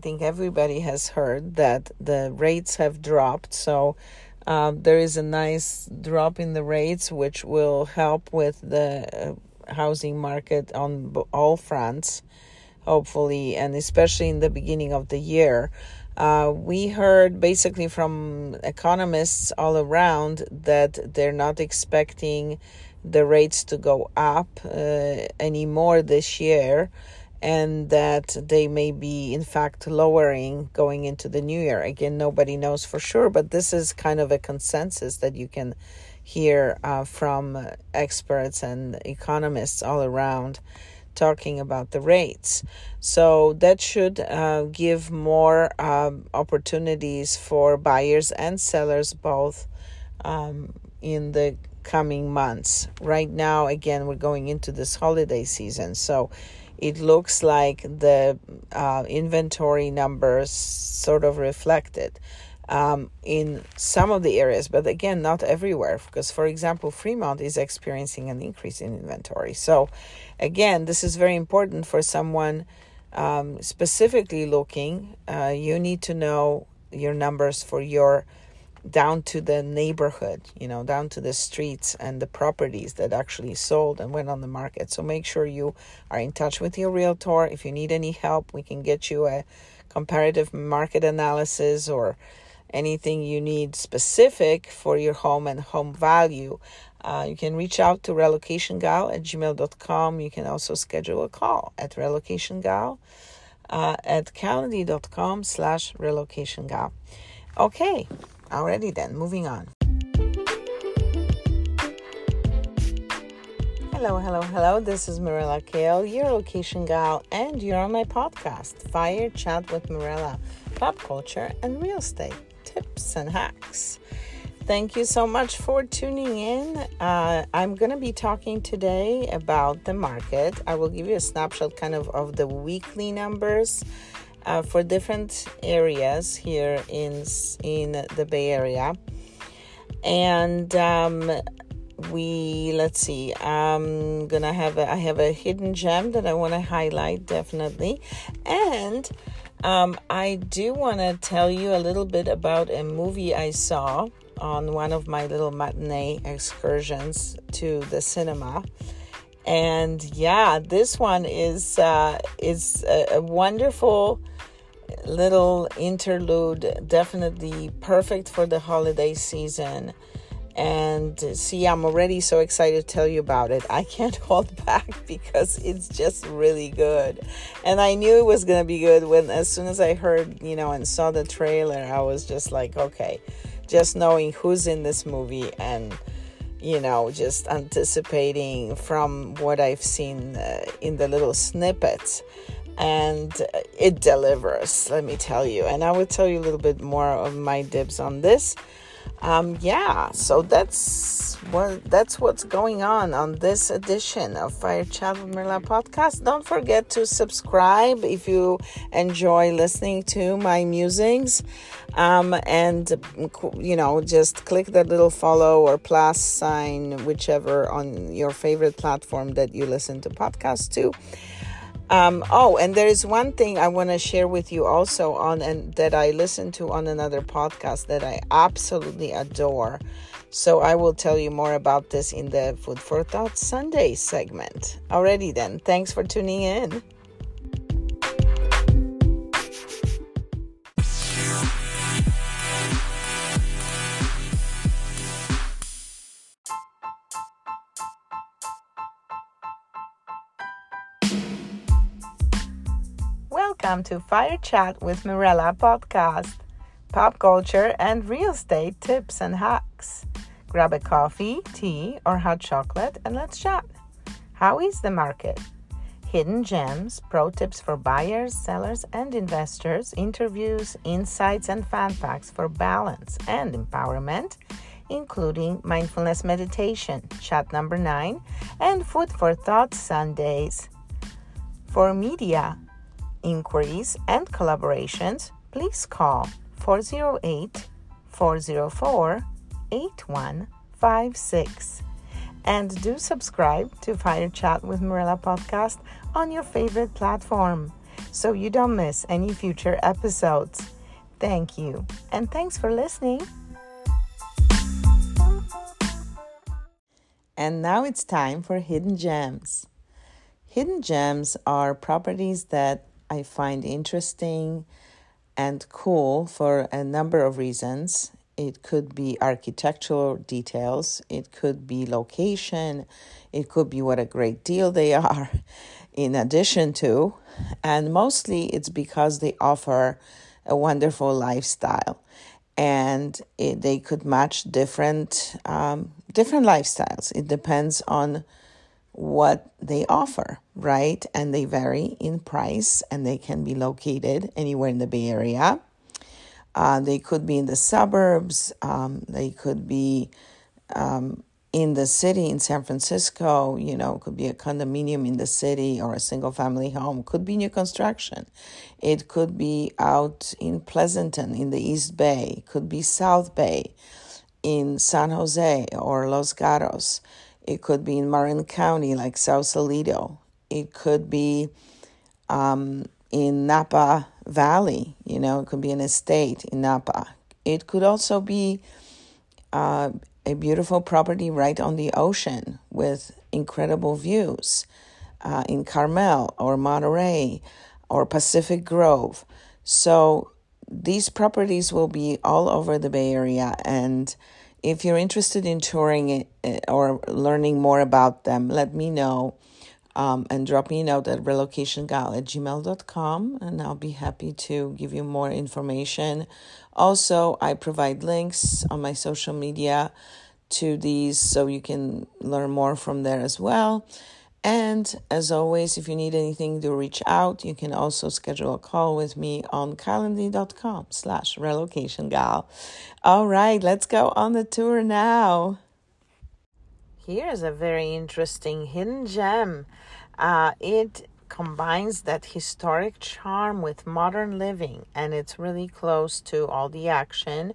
I think everybody has heard that the rates have dropped. So um, there is a nice drop in the rates, which will help with the uh, housing market on all fronts, hopefully, and especially in the beginning of the year. Uh, we heard basically from economists all around that they're not expecting the rates to go up uh, anymore this year and that they may be in fact lowering going into the new year. Again nobody knows for sure but this is kind of a consensus that you can hear uh, from experts and economists all around talking about the rates. So that should uh, give more um, opportunities for buyers and sellers both um, in the coming months. Right now again we're going into this holiday season so it looks like the uh, inventory numbers sort of reflected um, in some of the areas, but again, not everywhere. Because, for example, Fremont is experiencing an increase in inventory. So, again, this is very important for someone um, specifically looking. Uh, you need to know your numbers for your down to the neighborhood, you know, down to the streets and the properties that actually sold and went on the market. So make sure you are in touch with your realtor. If you need any help, we can get you a comparative market analysis or anything you need specific for your home and home value. Uh, you can reach out to relocationgal at gmail.com. You can also schedule a call at relocationgal uh, at calendly.com slash relocationgal. Okay, Alrighty then, moving on. Hello, hello, hello. This is Mirella Kaell, your location gal, and you're on my podcast, Fire Chat with Mirella, pop culture and real estate tips and hacks. Thank you so much for tuning in. Uh, I'm going to be talking today about the market. I will give you a snapshot kind of of the weekly numbers uh, for different areas here in in the Bay Area, and um, we let's see. I'm gonna have a, I have a hidden gem that I want to highlight definitely, and um, I do want to tell you a little bit about a movie I saw on one of my little matinee excursions to the cinema and yeah this one is uh, is a, a wonderful little interlude definitely perfect for the holiday season. And see i'm already so excited to tell you about it. I can't hold back because it's just really good. And i knew it was going to be good when as soon as i heard you know and saw the trailer i was just like okay just knowing who's in this movie and you know, just anticipating from what I've seen uh, in the little snippets. And it delivers, let me tell you. And I will tell you a little bit more of my dibs on this. Um, yeah, so that's what that's what's going on on this edition of Fire Chat with Mirella podcast. Don't forget to subscribe if you enjoy listening to my musings, um, and you know just click that little follow or plus sign, whichever on your favorite platform that you listen to podcasts to. Um, oh, and there is one thing I want to share with you also on and that I listened to on another podcast that I absolutely adore. So I will tell you more about this in the Food for Thought Sunday segment. Already then, thanks for tuning in. Welcome to Fire Chat with Mirella podcast, pop culture and real estate tips and hacks. Grab a coffee, tea, or hot chocolate and let's chat. How is the market? Hidden gems, pro tips for buyers, sellers, and investors, interviews, insights, and fan packs for balance and empowerment, including mindfulness meditation, chat number nine, and food for thought Sundays. For media, inquiries and collaborations, please call 408 404 8156. And do subscribe to Fire Chat with Mirella podcast on your favorite platform. so you don't miss any future episodes. Thank you, and thanks for listening. And now it's time for hidden gems. Hidden gems are properties that I find interesting and cool for a number of reasons. It could be architectural details, it could be location, it could be what a great deal they are, in addition to, and mostly it's because they offer a wonderful lifestyle and it, they could match different um, different lifestyles. It depends on what they offer, right? And they vary in price and they can be located anywhere in the Bay Area. Uh, they could be in the suburbs, um, they could be um, in the city in San Francisco, you know, could be a condominium in the city or a single family home, could be new construction. It could be out in Pleasanton in the East Bay, could be South Bay in San Jose or Los Gatos. It could be in Marin County, like Sausalito. It could be um, in Napa Valley, you know, it could be an estate in Napa. It could also be uh, a beautiful property right on the ocean with incredible views uh, in Carmel or Monterey or Pacific Grove. So these properties will be all over the Bay Area. And if you're interested in touring it, eh, or learning more about them, let me know um, and drop me a note at relocationgal at gmail.com and I'll be happy to give you more information. Also, I provide links on my social media to these so you can learn more from there as well. And as always, if you need anything to reach out, you can also schedule a call with me on calendly.com slash relocation gal. All right, let's go on the tour now. Here's a very interesting hidden gem. Uh, it combines that historic charm with modern living, and it's really close to all the action.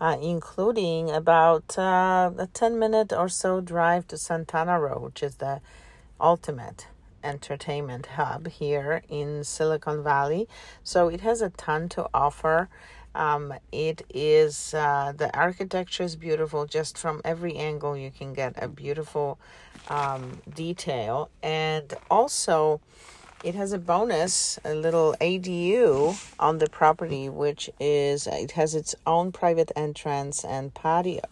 Uh, including about uh, a 10 minute or so drive to Santana Row, which is the ultimate entertainment hub here in Silicon Valley. So it has a ton to offer. Um, it is uh, the architecture is beautiful just from every angle. You can get a beautiful um, detail, and also it has a bonus, a little ADU on the property, which is it has its own private entrance and patio.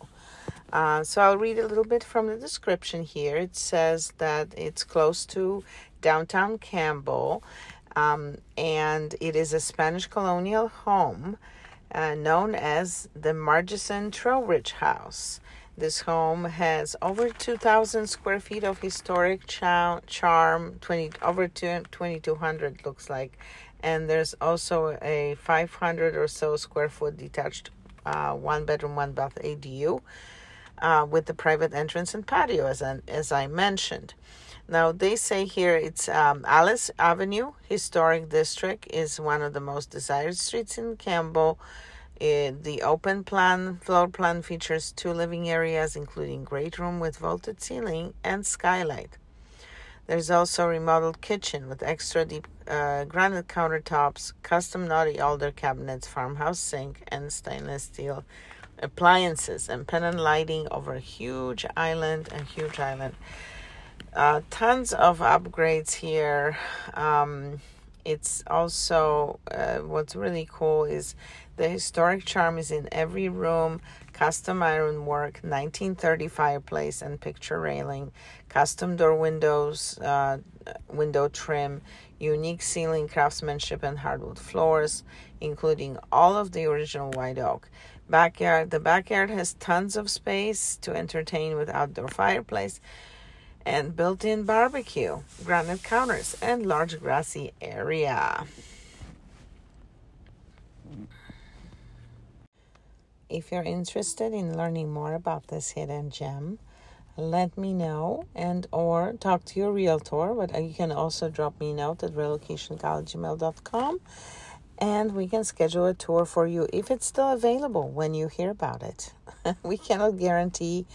Uh, so I'll read a little bit from the description here. It says that it's close to downtown Campbell, um, and it is a Spanish colonial home uh, known as the Margeson Trowbridge House. This home has over 2,000 square feet of historic cha- charm, 20 over 2,200 looks like, and there's also a 500 or so square foot detached uh, one bedroom, one bath ADU uh, with the private entrance and patio, as as I mentioned. Now, they say here it's um, Alice Avenue Historic District is one of the most desired streets in Campbell. It, the open plan floor plan features two living areas, including great room with vaulted ceiling and skylight. There's also a remodeled kitchen with extra deep uh, granite countertops, custom knotty alder cabinets, farmhouse sink, and stainless steel appliances and pendant lighting over a huge island, and huge island. Uh, tons of upgrades here. Um, it's also uh, what's really cool is the historic charm is in every room. Custom ironwork, 1930 fireplace and picture railing, custom door windows, uh, window trim, unique ceiling craftsmanship and hardwood floors, including all of the original white oak. Backyard. The backyard has tons of space to entertain with outdoor fireplace and built-in barbecue, granite counters, and large grassy area. If you're interested in learning more about this hidden gem, let me know and or talk to your realtor but you can also drop me a note at relocationgal@gmail.com and we can schedule a tour for you if it's still available when you hear about it. we cannot guarantee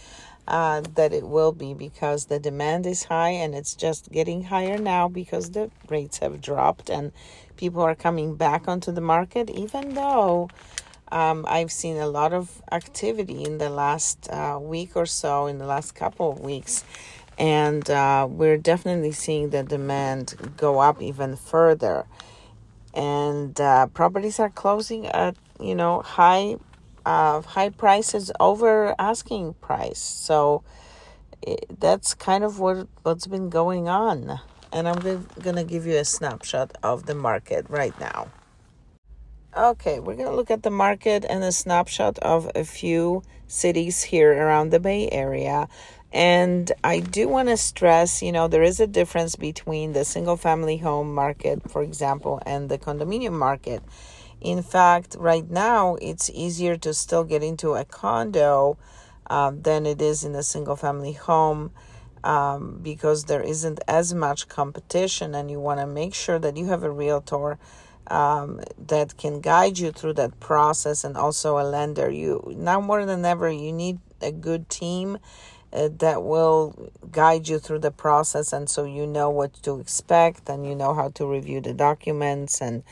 uh, that it will be because the demand is high and it's just getting higher now because the rates have dropped and people are coming back onto the market, even though um, I've seen a lot of activity in the last uh, week or so, in the last couple of weeks. And uh, we're definitely seeing the demand go up even further. And uh, properties are closing at, you know, high uh, high prices over asking price. So it, that's kind of what what's been going on. And I'm to give you a snapshot of the market right now. Okay, we're to look at the market and a snapshot of a few cities here around the Bay Area. And I do want to stress, you know, there is a difference between the single family home market, for example, and the condominium market. In fact, right now, it's easier to still get into a condo uh, than it is in a single family home um, because there isn't as much competition, and you want to make sure that you have a realtor um, that can guide you through that process and also a lender. You now more than ever, you need a good team. Uh, that will guide you through the process and so you know what to expect and you know how to review the documents and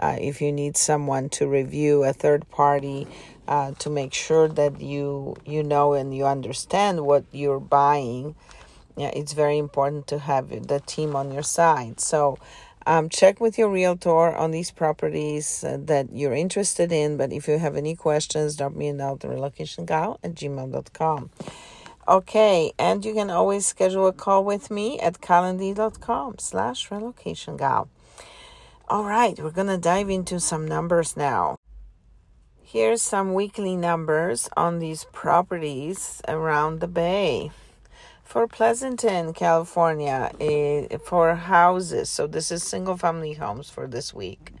uh, if you need someone to review a third party uh, to make sure that you you know and you understand what you're buying yeah, it's very important to have the team on your side. So um, check with your realtor on these properties uh, that you're interested in but if you have any questions drop me a note at relocationgal at gmail.com okay and you can always schedule a call with me at calendly.com slash relocation gal. all right, we're going to dive into some numbers now. Here's some weekly numbers on these properties around the bay. For Pleasanton, California, uh, for houses, so this is single family homes for this week.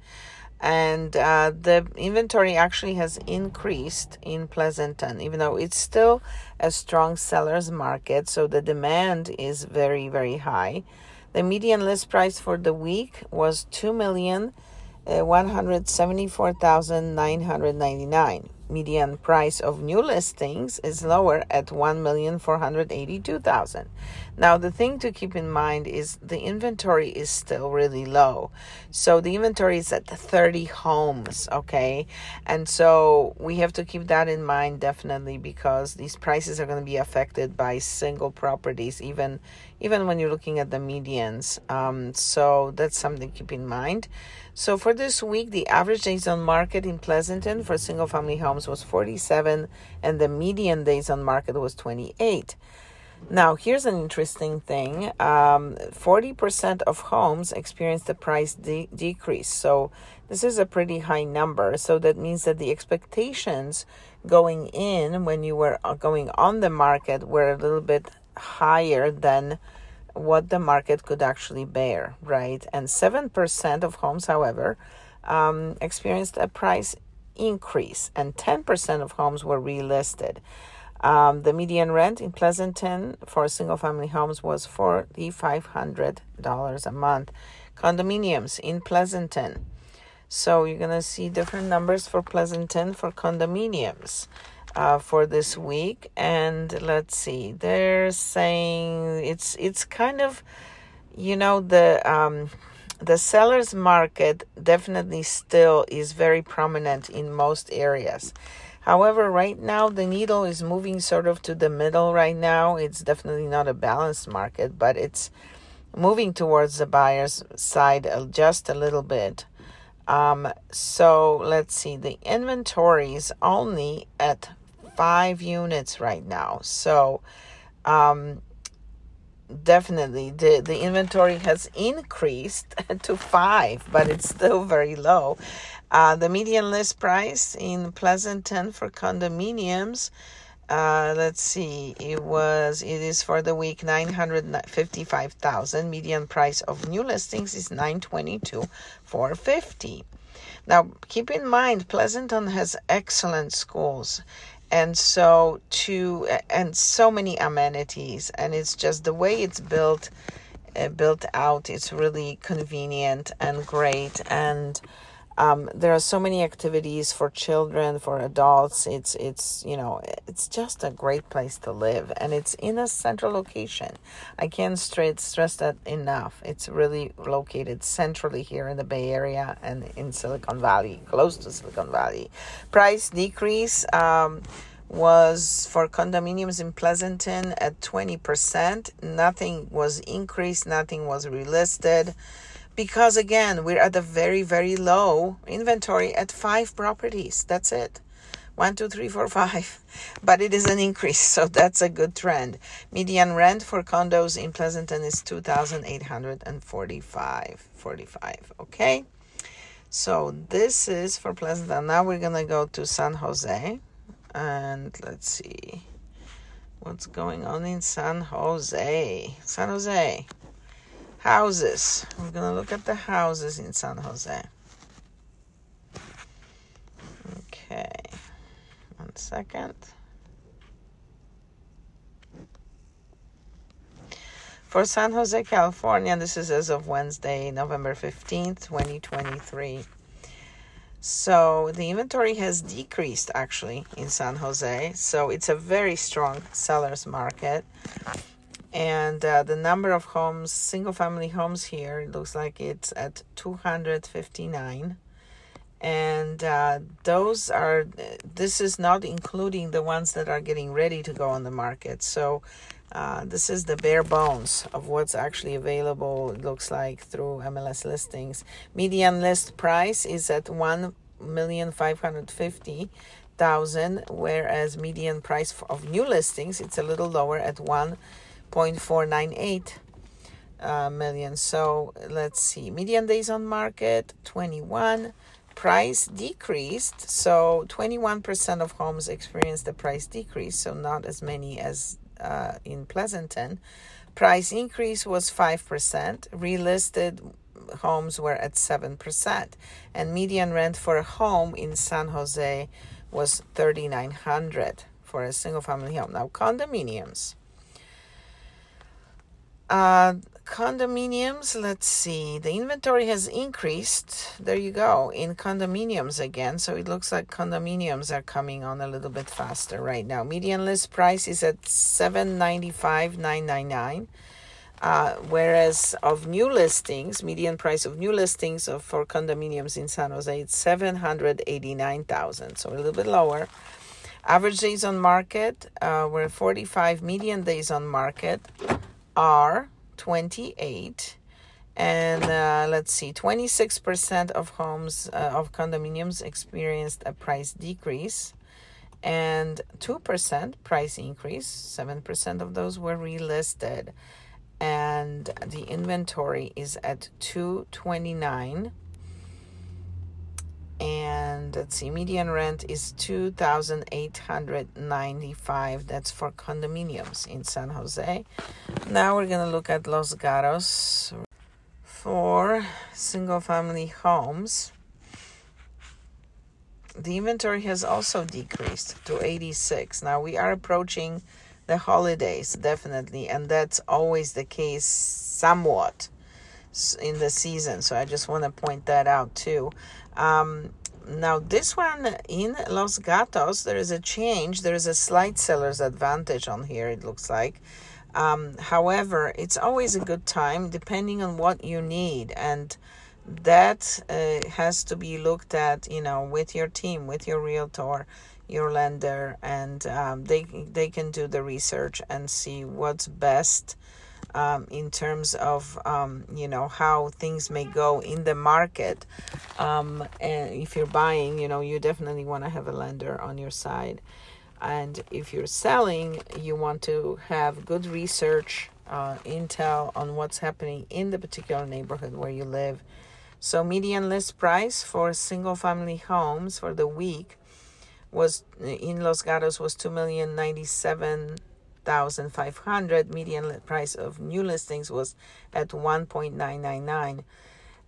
And uh, the inventory actually has increased in Pleasanton, even though it's still a strong seller's market. So the demand is very, very high. The median list price for the week was two million uh, one hundred seventy four thousand nine hundred ninety nine median price of new listings is lower at 1,482,000. Now the thing to keep in mind is the inventory is still really low. So the inventory is at 30 homes, okay? And so we have to keep that in mind definitely because these prices are going to be affected by single properties even even when you're looking at the medians. Um, so that's something to keep in mind. So for this week, the average days on market in Pleasanton for single family homes was 47 and the median days on market was 28. Now, here's an interesting thing um, 40% of homes experienced a price de- decrease. So, this is a pretty high number. So, that means that the expectations going in when you were uh, going on the market were a little bit higher than what the market could actually bear, right? And 7% of homes, however, um, experienced a price increase, and 10% of homes were relisted. Um, the median rent in Pleasanton for single family homes was $4,500 a month. Condominiums in Pleasanton. So you're going to see different numbers for Pleasanton for condominiums uh, for this week. And let's see, they're saying it's it's kind of, you know, the um, the sellers market definitely still is very prominent in most areas. However, right now the needle is moving sort of to the middle right now. It's definitely not a balanced market, but it's moving towards the buyer's side just a little bit. Um, so let's see, the inventory is only at five units right now. So, um, definitely the, the inventory has increased to five, but it's still very low. Uh, the median list price in Pleasanton for condominiums. Uh, let's see, it was it is for the week nine hundred fifty five thousand. Median price of new listings is nine twenty two four fifty. Now keep in mind, Pleasanton has excellent schools and so to and so many amenities and it's just the way it's built uh, built out it's really convenient and great and Um, there are so many activities for children, for adults. It's it's you know it's just a great place to live, and it's in a central location. I can't straight stress that enough. It's really located centrally here in the Bay Area and in Silicon Valley, close to Silicon Valley. Price decrease. Um, was for condominiums in Pleasanton at 20%. Nothing was increased, nothing was relisted because again we're at a very very low inventory at five properties. That's it. One two three four five. But it is an increase so that's a good trend. Median rent for condos in pleasanton is 2845 45 okay? So this is for pleasanton. Now we're gonna go to san jose and let's see what's going on in san jose. San jose Houses. We're going to look at the houses in San Jose. Okay. One second. For San Jose, California, this is as of Wednesday, November 15th, 2023. So the inventory has decreased actually in San Jose. So it's a very strong seller's market and uh, the number of homes single family homes here looks like it's at 259 and uh, those are this is not including the ones that are getting ready to go on the market. So uh, this is the bare bones of what's actually available it looks like through mls listings. Median list price is at 1 million five hundred fifty thousand whereas median price of new listings it's a little lower at 1 0.498 uh, million. So let's see. Median days on market 21. Price decreased. So 21% of homes experienced a price decrease. So not as many as uh, in Pleasanton. Price increase was 5%. Relisted homes were at 7%. And median rent for a home in San Jose was 3900 for a single family home. Now, condominiums. Uh, condominiums, let's see. The inventory has increased. There you go. In condominiums again. So it looks like condominiums are coming on a little bit faster right now. Median list price is at 795,999. Uh, whereas of new listings, median price of new listings of, for condominiums in San Jose, it's 789,000. So a little bit lower. Average days on market uh, were 45 median days on market are 28 and uh, let's see 26% of homes uh, of condominiums experienced a price decrease and 2% price increase. 7% of those were relisted. And the inventory is at 229 and let's see median rent is 2895 that's for condominiums in san jose. Now we're going to look at los gatos for single family homes. The inventory has also decreased to 86 now we are approaching the holidays definitely and that's always the case somewhat in the season. So i just want to point that out too um, now this one in Los Gatos, there is a change. There is a slight seller's advantage on here. It looks like. Um, however, it's always a good time depending on what you need, and that uh, has to be looked at. You know, with your team, with your realtor, your lender, and um, they they can do the research and see what's best um, in terms of um, you know how things may go in the market. Um, and if you're buying, you know you definitely want to have a lender on your side, and if you're selling, you want to have good research, uh, intel on what's happening in the particular neighborhood where you live. So median list price for single family homes for the week was in Los Gatos was two million ninety seven 1,500. Median price of new listings was at 1.999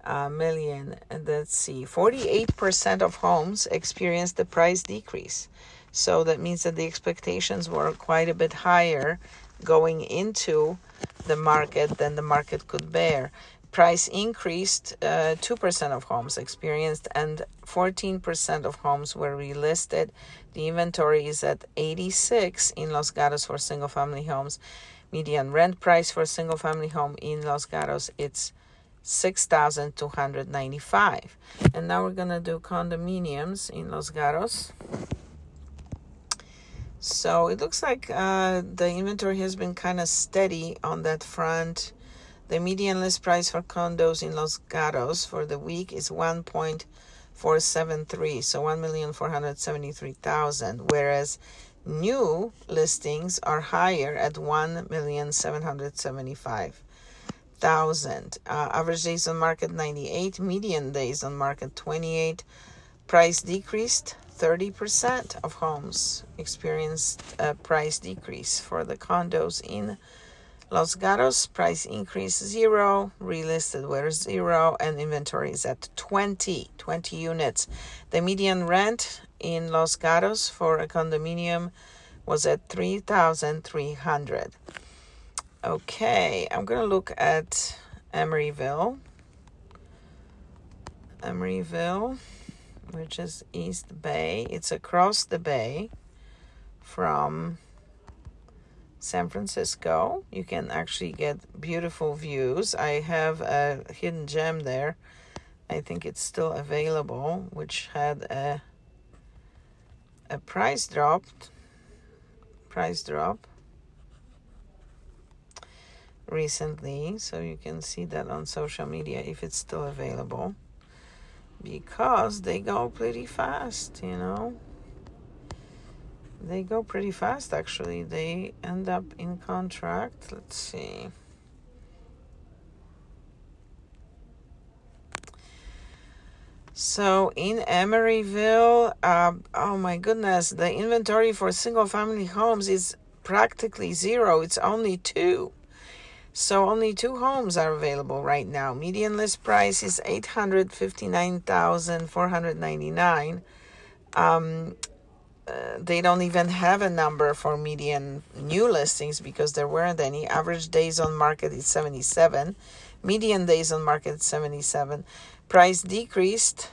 uh, million. And let's see, 48% of homes experienced a price decrease. So that means that the expectations were quite a bit higher going into the market than the market could bear. price increased, uh, 2% of homes experienced, and 14% of homes were relisted. The inventory is at 86 in Los Gatos for single family homes. Median rent price for a single family home in Los Gatos, it's 6295 and now we're gonna do condominiums in Los Gatos. So it looks like uh, the inventory has been kind of steady on that front. The median list price for condos in Los Gatos for the week is 1.473 so 1,473,000 whereas new listings are higher at 1,775 thousand. Uh, average days on market 98, median days on market 28. Price decreased 30% of homes experienced a price decrease for the condos in Los Gatos. Price increase zero, relisted were zero, and inventory is at 20, 20 units. The median rent in Los Gatos for a condominium was at 3,300. Okay, I'm going to look at Emeryville. Emeryville, which is East Bay. It's across the bay from San Francisco. You can actually get beautiful views. I have a hidden gem there. I think it's still available, which had a a price drop. Price drop recently, so you can see that on social media if it's still available. Because they go pretty fast, you know. They go pretty fast actually. They end up in contract. Let's see. So in Emeryville, uh, oh my goodness, the inventory for single family homes is practically zero. It's only two. So only two homes are available right now. Median list price is eight hundred fifty nine thousand four hundred ninety nine. Um, they don't even have a number for median new listings because there weren't any. Average days on market is 77, median days on market 77. Price decreased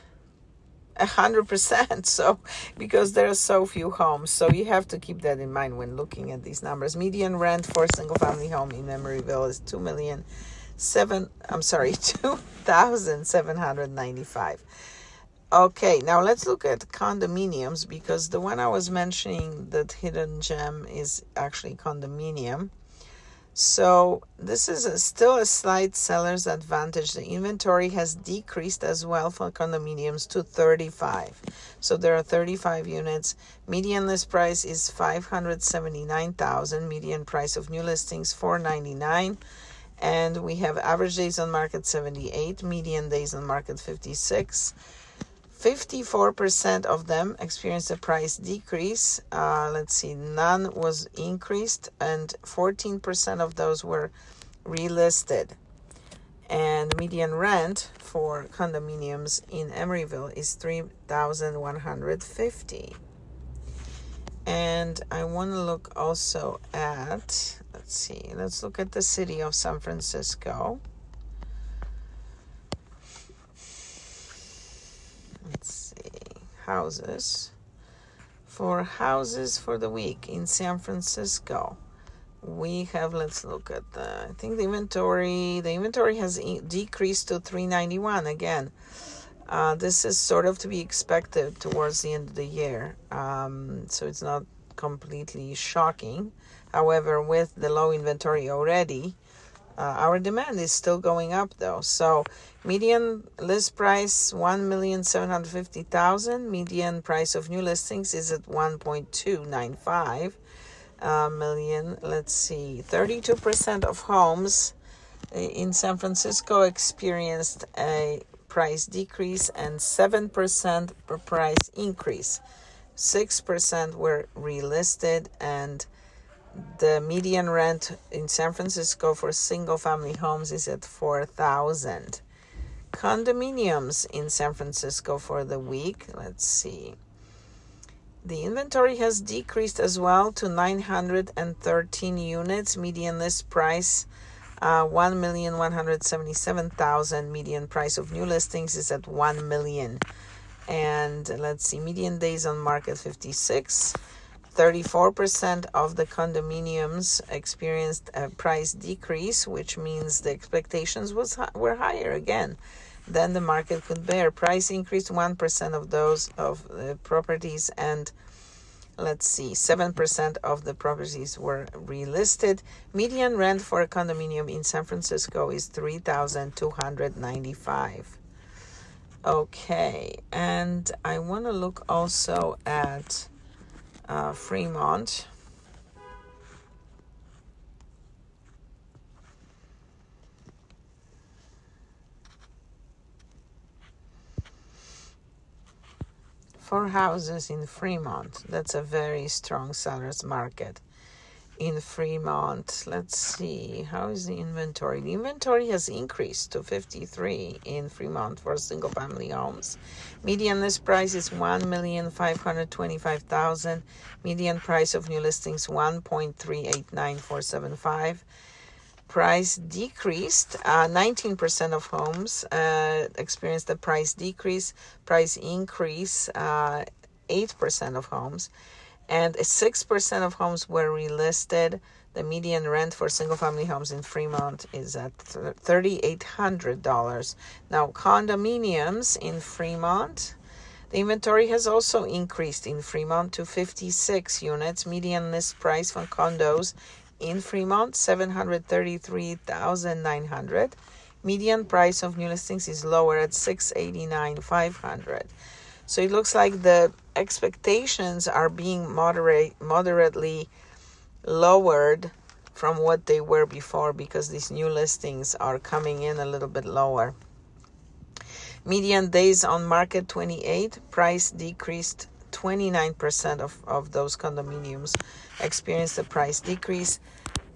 100% so because there are so few homes so you have to keep that in mind when looking at these numbers median rent for single family home in emeryville is two million seven. i'm sorry 2795 Okay, now let's look at condominiums because the one I was mentioning, that hidden gem, is actually condominium. So this is a, still a slight seller's advantage. The inventory has decreased as well for condominiums to 35. So there are 35 units. Median list price is 579,000. Median price of new listings 499. And we have average days on market 78, median days on market 56. 54% of them experienced a price decrease. Uh, let's see, none was increased, and 14% of those were relisted. And median rent for condominiums in Emeryville is 3150 And I want to look also at, let's see, let's look at the city of San Francisco. Houses for houses for the week in San Francisco. We have let's look at the I think the inventory the inventory has decreased to 391 again. Uh, this is sort of to be expected towards the end of the year, um, so it's not completely shocking. However, with the low inventory already, uh, our demand is still going up though. So median list price one million seven hundred fifty thousand. Median price of new listings is at one point two nine five uh, million. Let's see, thirty two percent of homes uh, in San Francisco experienced a price decrease and seven percent price increase. Six percent were relisted and the median rent in San Francisco for single family homes is at 4000 condominiums in San Francisco for the week let's see the inventory has decreased as well to 913 units median list price Uh, 1,177,000 median price of new listings is at 1 million. And let's see, median days on market 56. 34% of the condominiums experienced a price decrease, which means the expectations was were higher again than the market could bear. Price increased 1% of those of the properties and let's see 7% of the properties were relisted median rent for a condominium in san francisco is 3295 okay and i want to look also at uh, fremont For houses in Fremont. That's a very strong seller's market in Fremont. Let's see, how is the inventory? The inventory has increased to 53 in Fremont for single family homes. Median list price is 1,525,000. Median price of new listings 1.389475 price decreased. Uh, 19% of homes uh, experienced a price decrease, price increase, uh, 8% of homes, and 6% of homes were relisted. The median rent for single family homes in Fremont is at $3,800. Now, condominiums in Fremont. The inventory has also increased in Fremont to 56 units. Median list price for condos in Fremont, 733,900. Median price of new listings is lower at 689,500. So it looks like the expectations are being moderate moderately lowered from what they were before because these new listings are coming in a little bit lower. Median days on market 28, price decreased 29% of, of those condominiums experienced a price decrease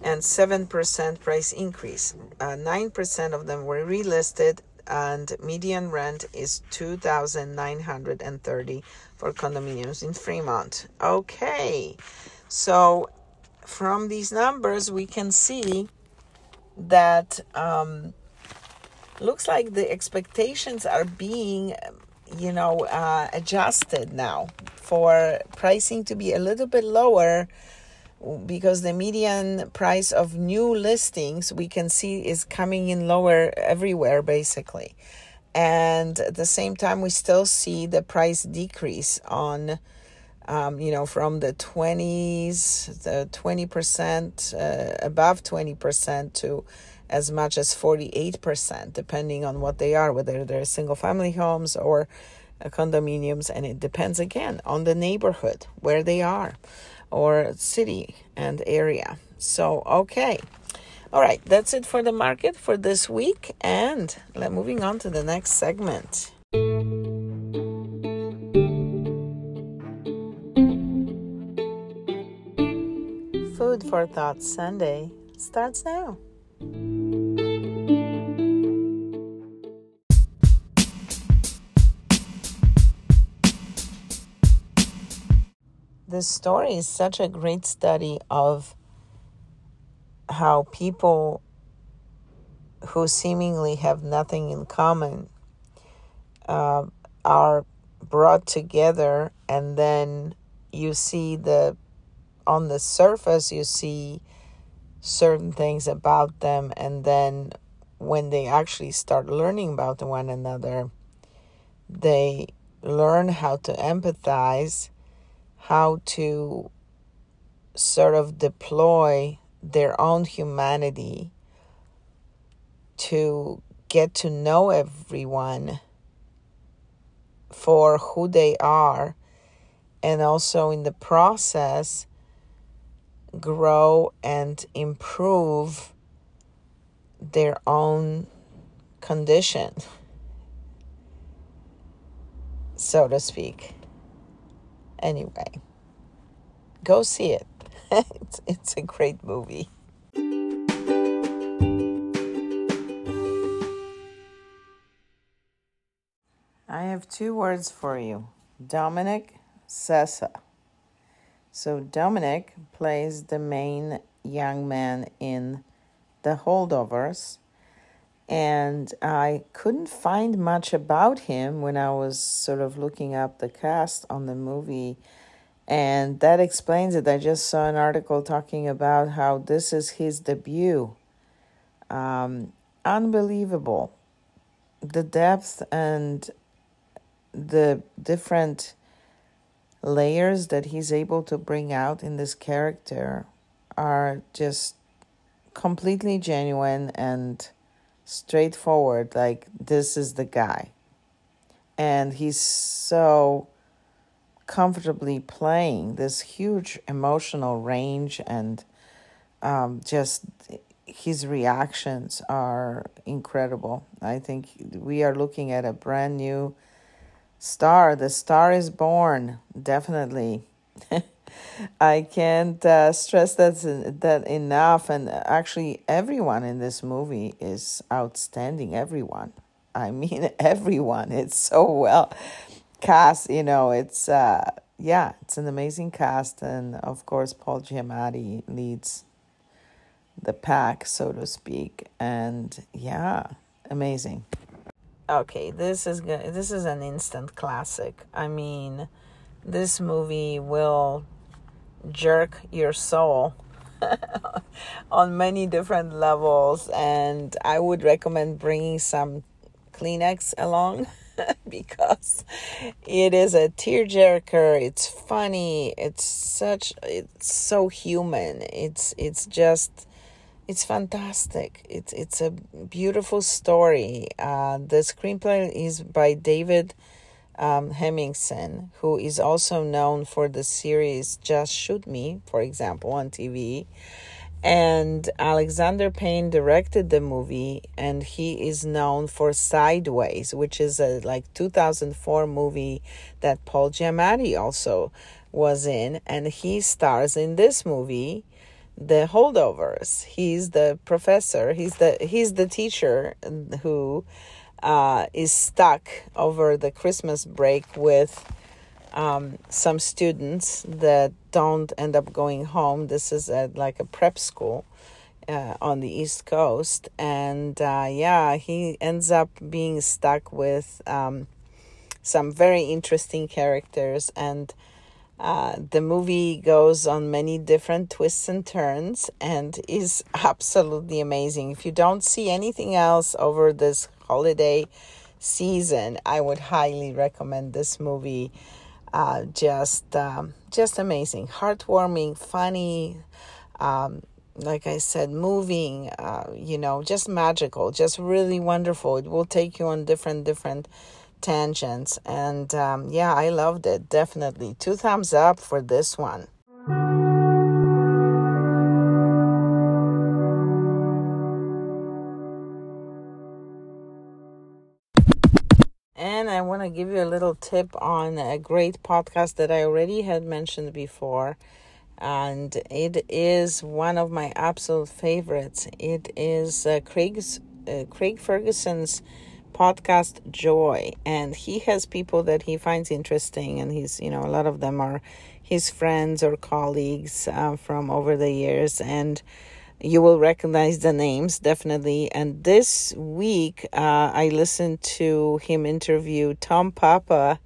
and 7% price increase. Uh, 9% of them were relisted and median rent is 2930 for condominiums in Fremont. Okay. So from these numbers we can see that um, looks like the expectations are being you know uh, adjusted now for pricing to be a little bit lower because the median price of new listings we can see is coming in lower everywhere basically and at the same time we still see the price decrease on um, you know from the 20s the 20% uh, above 20% to as much as 48%, depending on what they are, whether they're single family homes or uh, condominiums. And it depends again on the neighborhood where they are or city and area. So, okay. All right, that's it for the market for this week. And moving on to the next segment. Food for Thought Sunday starts now. This story is such a great study of how people who seemingly have nothing in common uh, are brought together and then you see the on the surface you see certain things about them and then when they actually start learning about one another they learn how to empathize how to sort of deploy their own humanity to get to know everyone for who they are and also in the process grow and improve their own condition so to speak Anyway, go see it. it's, it's a great movie. I have two words for you Dominic Sessa. So, Dominic plays the main young man in The Holdovers. And I couldn't find much about him when I was sort of looking up the cast on the movie. And that explains it. I just saw an article talking about how this is his debut. Um, unbelievable. The depth and the different layers that he's able to bring out in this character are just completely genuine and straightforward like this is the guy. And he's so comfortably playing this huge emotional range and um, just his reactions are incredible. I think we are looking at a brand new star. The star is born definitely I can't uh, stress that that enough. And actually, everyone in this movie is outstanding. Everyone, I mean, everyone. It's so well cast. You know, it's uh, yeah, it's an amazing cast, and of course, Paul Giamatti leads the pack, so to speak. And yeah, amazing. Okay, this is good. This is an instant classic. I mean, this movie will jerk your soul on many different levels and i would recommend bringing some kleenex along because it is a tearjerker. It's funny. It's such it's so human. It's it's just it's fantastic. It's it's a beautiful story. Uh, the screenplay is by david um, Hemingson, who is also known for the series Just Shoot Me, for example, on TV. And Alexander Payne directed the movie, and he is known for Sideways, which is a like 2004 movie that Paul Giamatti also was in, and he stars in this movie the holdovers. He's the professor. He's the he's the teacher who uh, is stuck over the Christmas break with um, some students that don't end up going home. This is at like a prep school uh, on the East Coast. And uh, yeah, he ends up being stuck with um, some very interesting characters. And uh, the movie goes on many different twists and turns and is absolutely amazing. If you don't see anything else over this holiday season, I would highly recommend this movie. Uh, just um, just amazing, heartwarming, funny. Um, like I said, moving, uh, you know, just magical, just really wonderful. It will take you on different, different tangents. And um, yeah, I loved it. Definitely. Two thumbs up for this one. Want to give you a little tip on a great podcast that I already had mentioned before. And it is one of my absolute favorites. It is uh, Craig's, uh, Craig Ferguson's podcast Joy. And he has people that he finds interesting. And he's, you know, a lot of them are his friends or colleagues uh, from over the years. And you will recognize the names definitely. And this week, uh, I listened to him interview Tom Papa,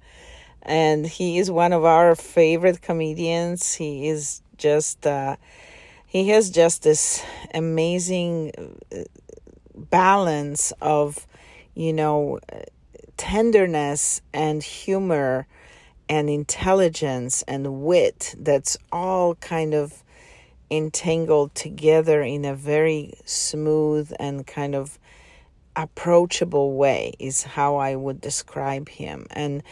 and he is one of our favorite comedians. He is just, uh, he has just this amazing uh, balance of, you know, tenderness and humor and intelligence and wit that's all kind of entangled together in a very smooth and kind of approachable way is how I would describe him. And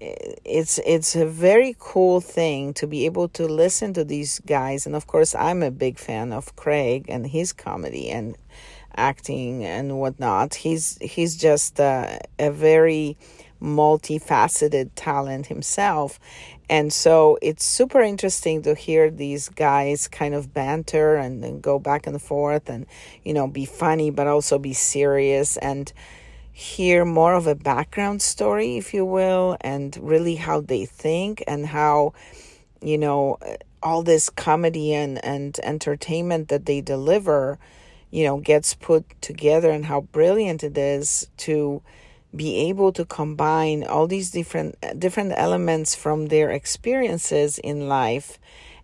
it's it's a very cool thing to be able to listen to these guys. And of course I'm a big fan of Craig and his comedy and acting and whatnot. He's he's just a, a very multifaceted talent himself. And so it's super interesting to hear these guys kind of banter and, and go back and forth and, you know, be funny, but also be serious and hear more of a background story, if you will, and really how they think and how, you know, all this comedy and, and entertainment that they deliver you know, gets put together and how brilliant it is to be able to combine all these different different elements from their experiences in life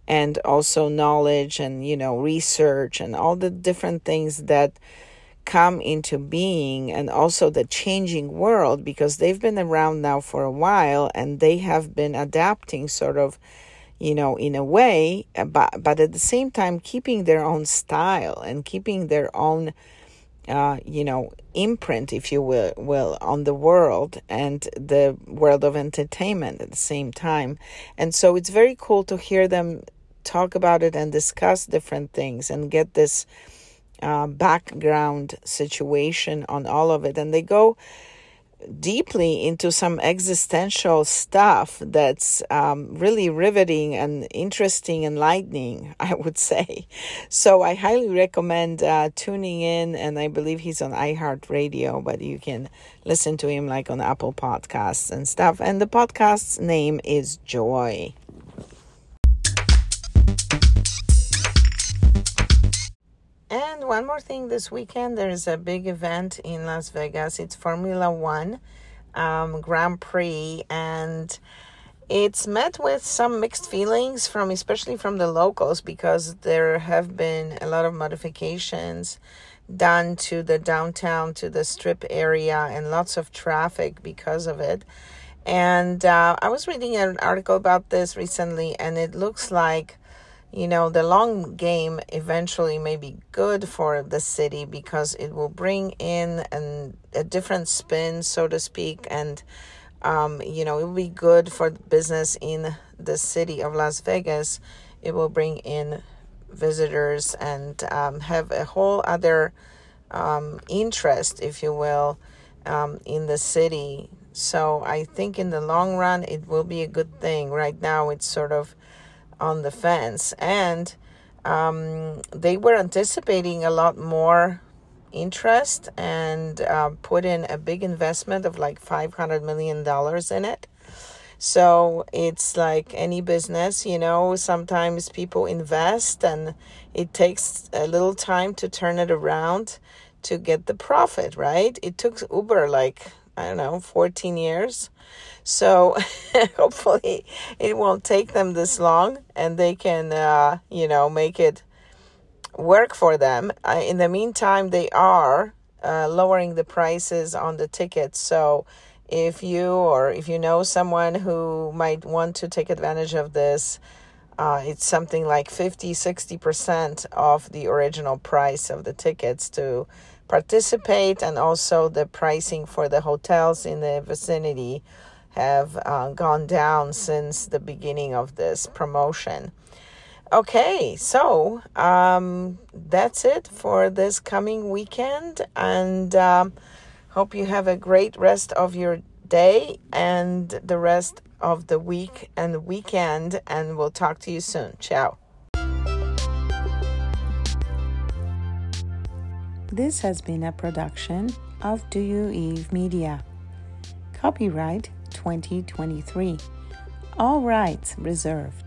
and also knowledge and you know research and all the different things that come into being and also the changing world because they've been around now for a while and they have been adapting sort of you know in a way but but at the same time keeping their own style and keeping their own uh, you know, imprint, if you will, will, on the world and the world of entertainment at the same time. And so it's very cool to hear them talk about it and discuss different things and get this uh, background situation on all of it. And they go deeply into some existential stuff that's um, really riveting and interesting, and enlightening, I would say. So I highly recommend uh, tuning in, and I believe he's on iHeartRadio, but you can listen to him like on Apple Podcasts and stuff. And the podcast's name is Joy. And one more thing this weekend, there's a big event in Las Vegas. It's Formula One um, Grand Prix, and it's met with some mixed feelings from especially from the locals because there have been a lot of modifications done to the downtown to the strip area and lots of traffic because of it and uh, i was reading an article about this recently and it looks like you know, the long game eventually may be good for the city because it will bring in an, a different spin, so to speak, and um, you know, it will be good for business in the city of Las Vegas. It will bring in visitors and um, have a whole other um, interest, if you will, um, in the city. So I think in the long run, it will be a good thing. Right now, it's sort of on the fence, and um, they were anticipating a lot more interest and uh, put in a big investment of like $500 million in it. So it's like any business, you know, sometimes people invest and it takes a little time to turn it around to get the profit, right? It took Uber like, I don't know, 14 years so hopefully it won't take them this long and they can, uh, you know, make it work for them. Uh, in the meantime, they are uh, lowering the prices on the tickets. So if you or if you know someone who might want to take advantage of this, uh, it's something like 50 60% of the original price of the tickets to participate and also the pricing for the hotels in the vicinity have uh, gone down since the beginning of this promotion. Okay, so um, that's it for this coming weekend, and um, hope you have a great rest of your day and the rest of the week and weekend. And we'll talk to you soon. Ciao. This has been a production of Do You Eve Media. Copyright 2023. All rights reserved.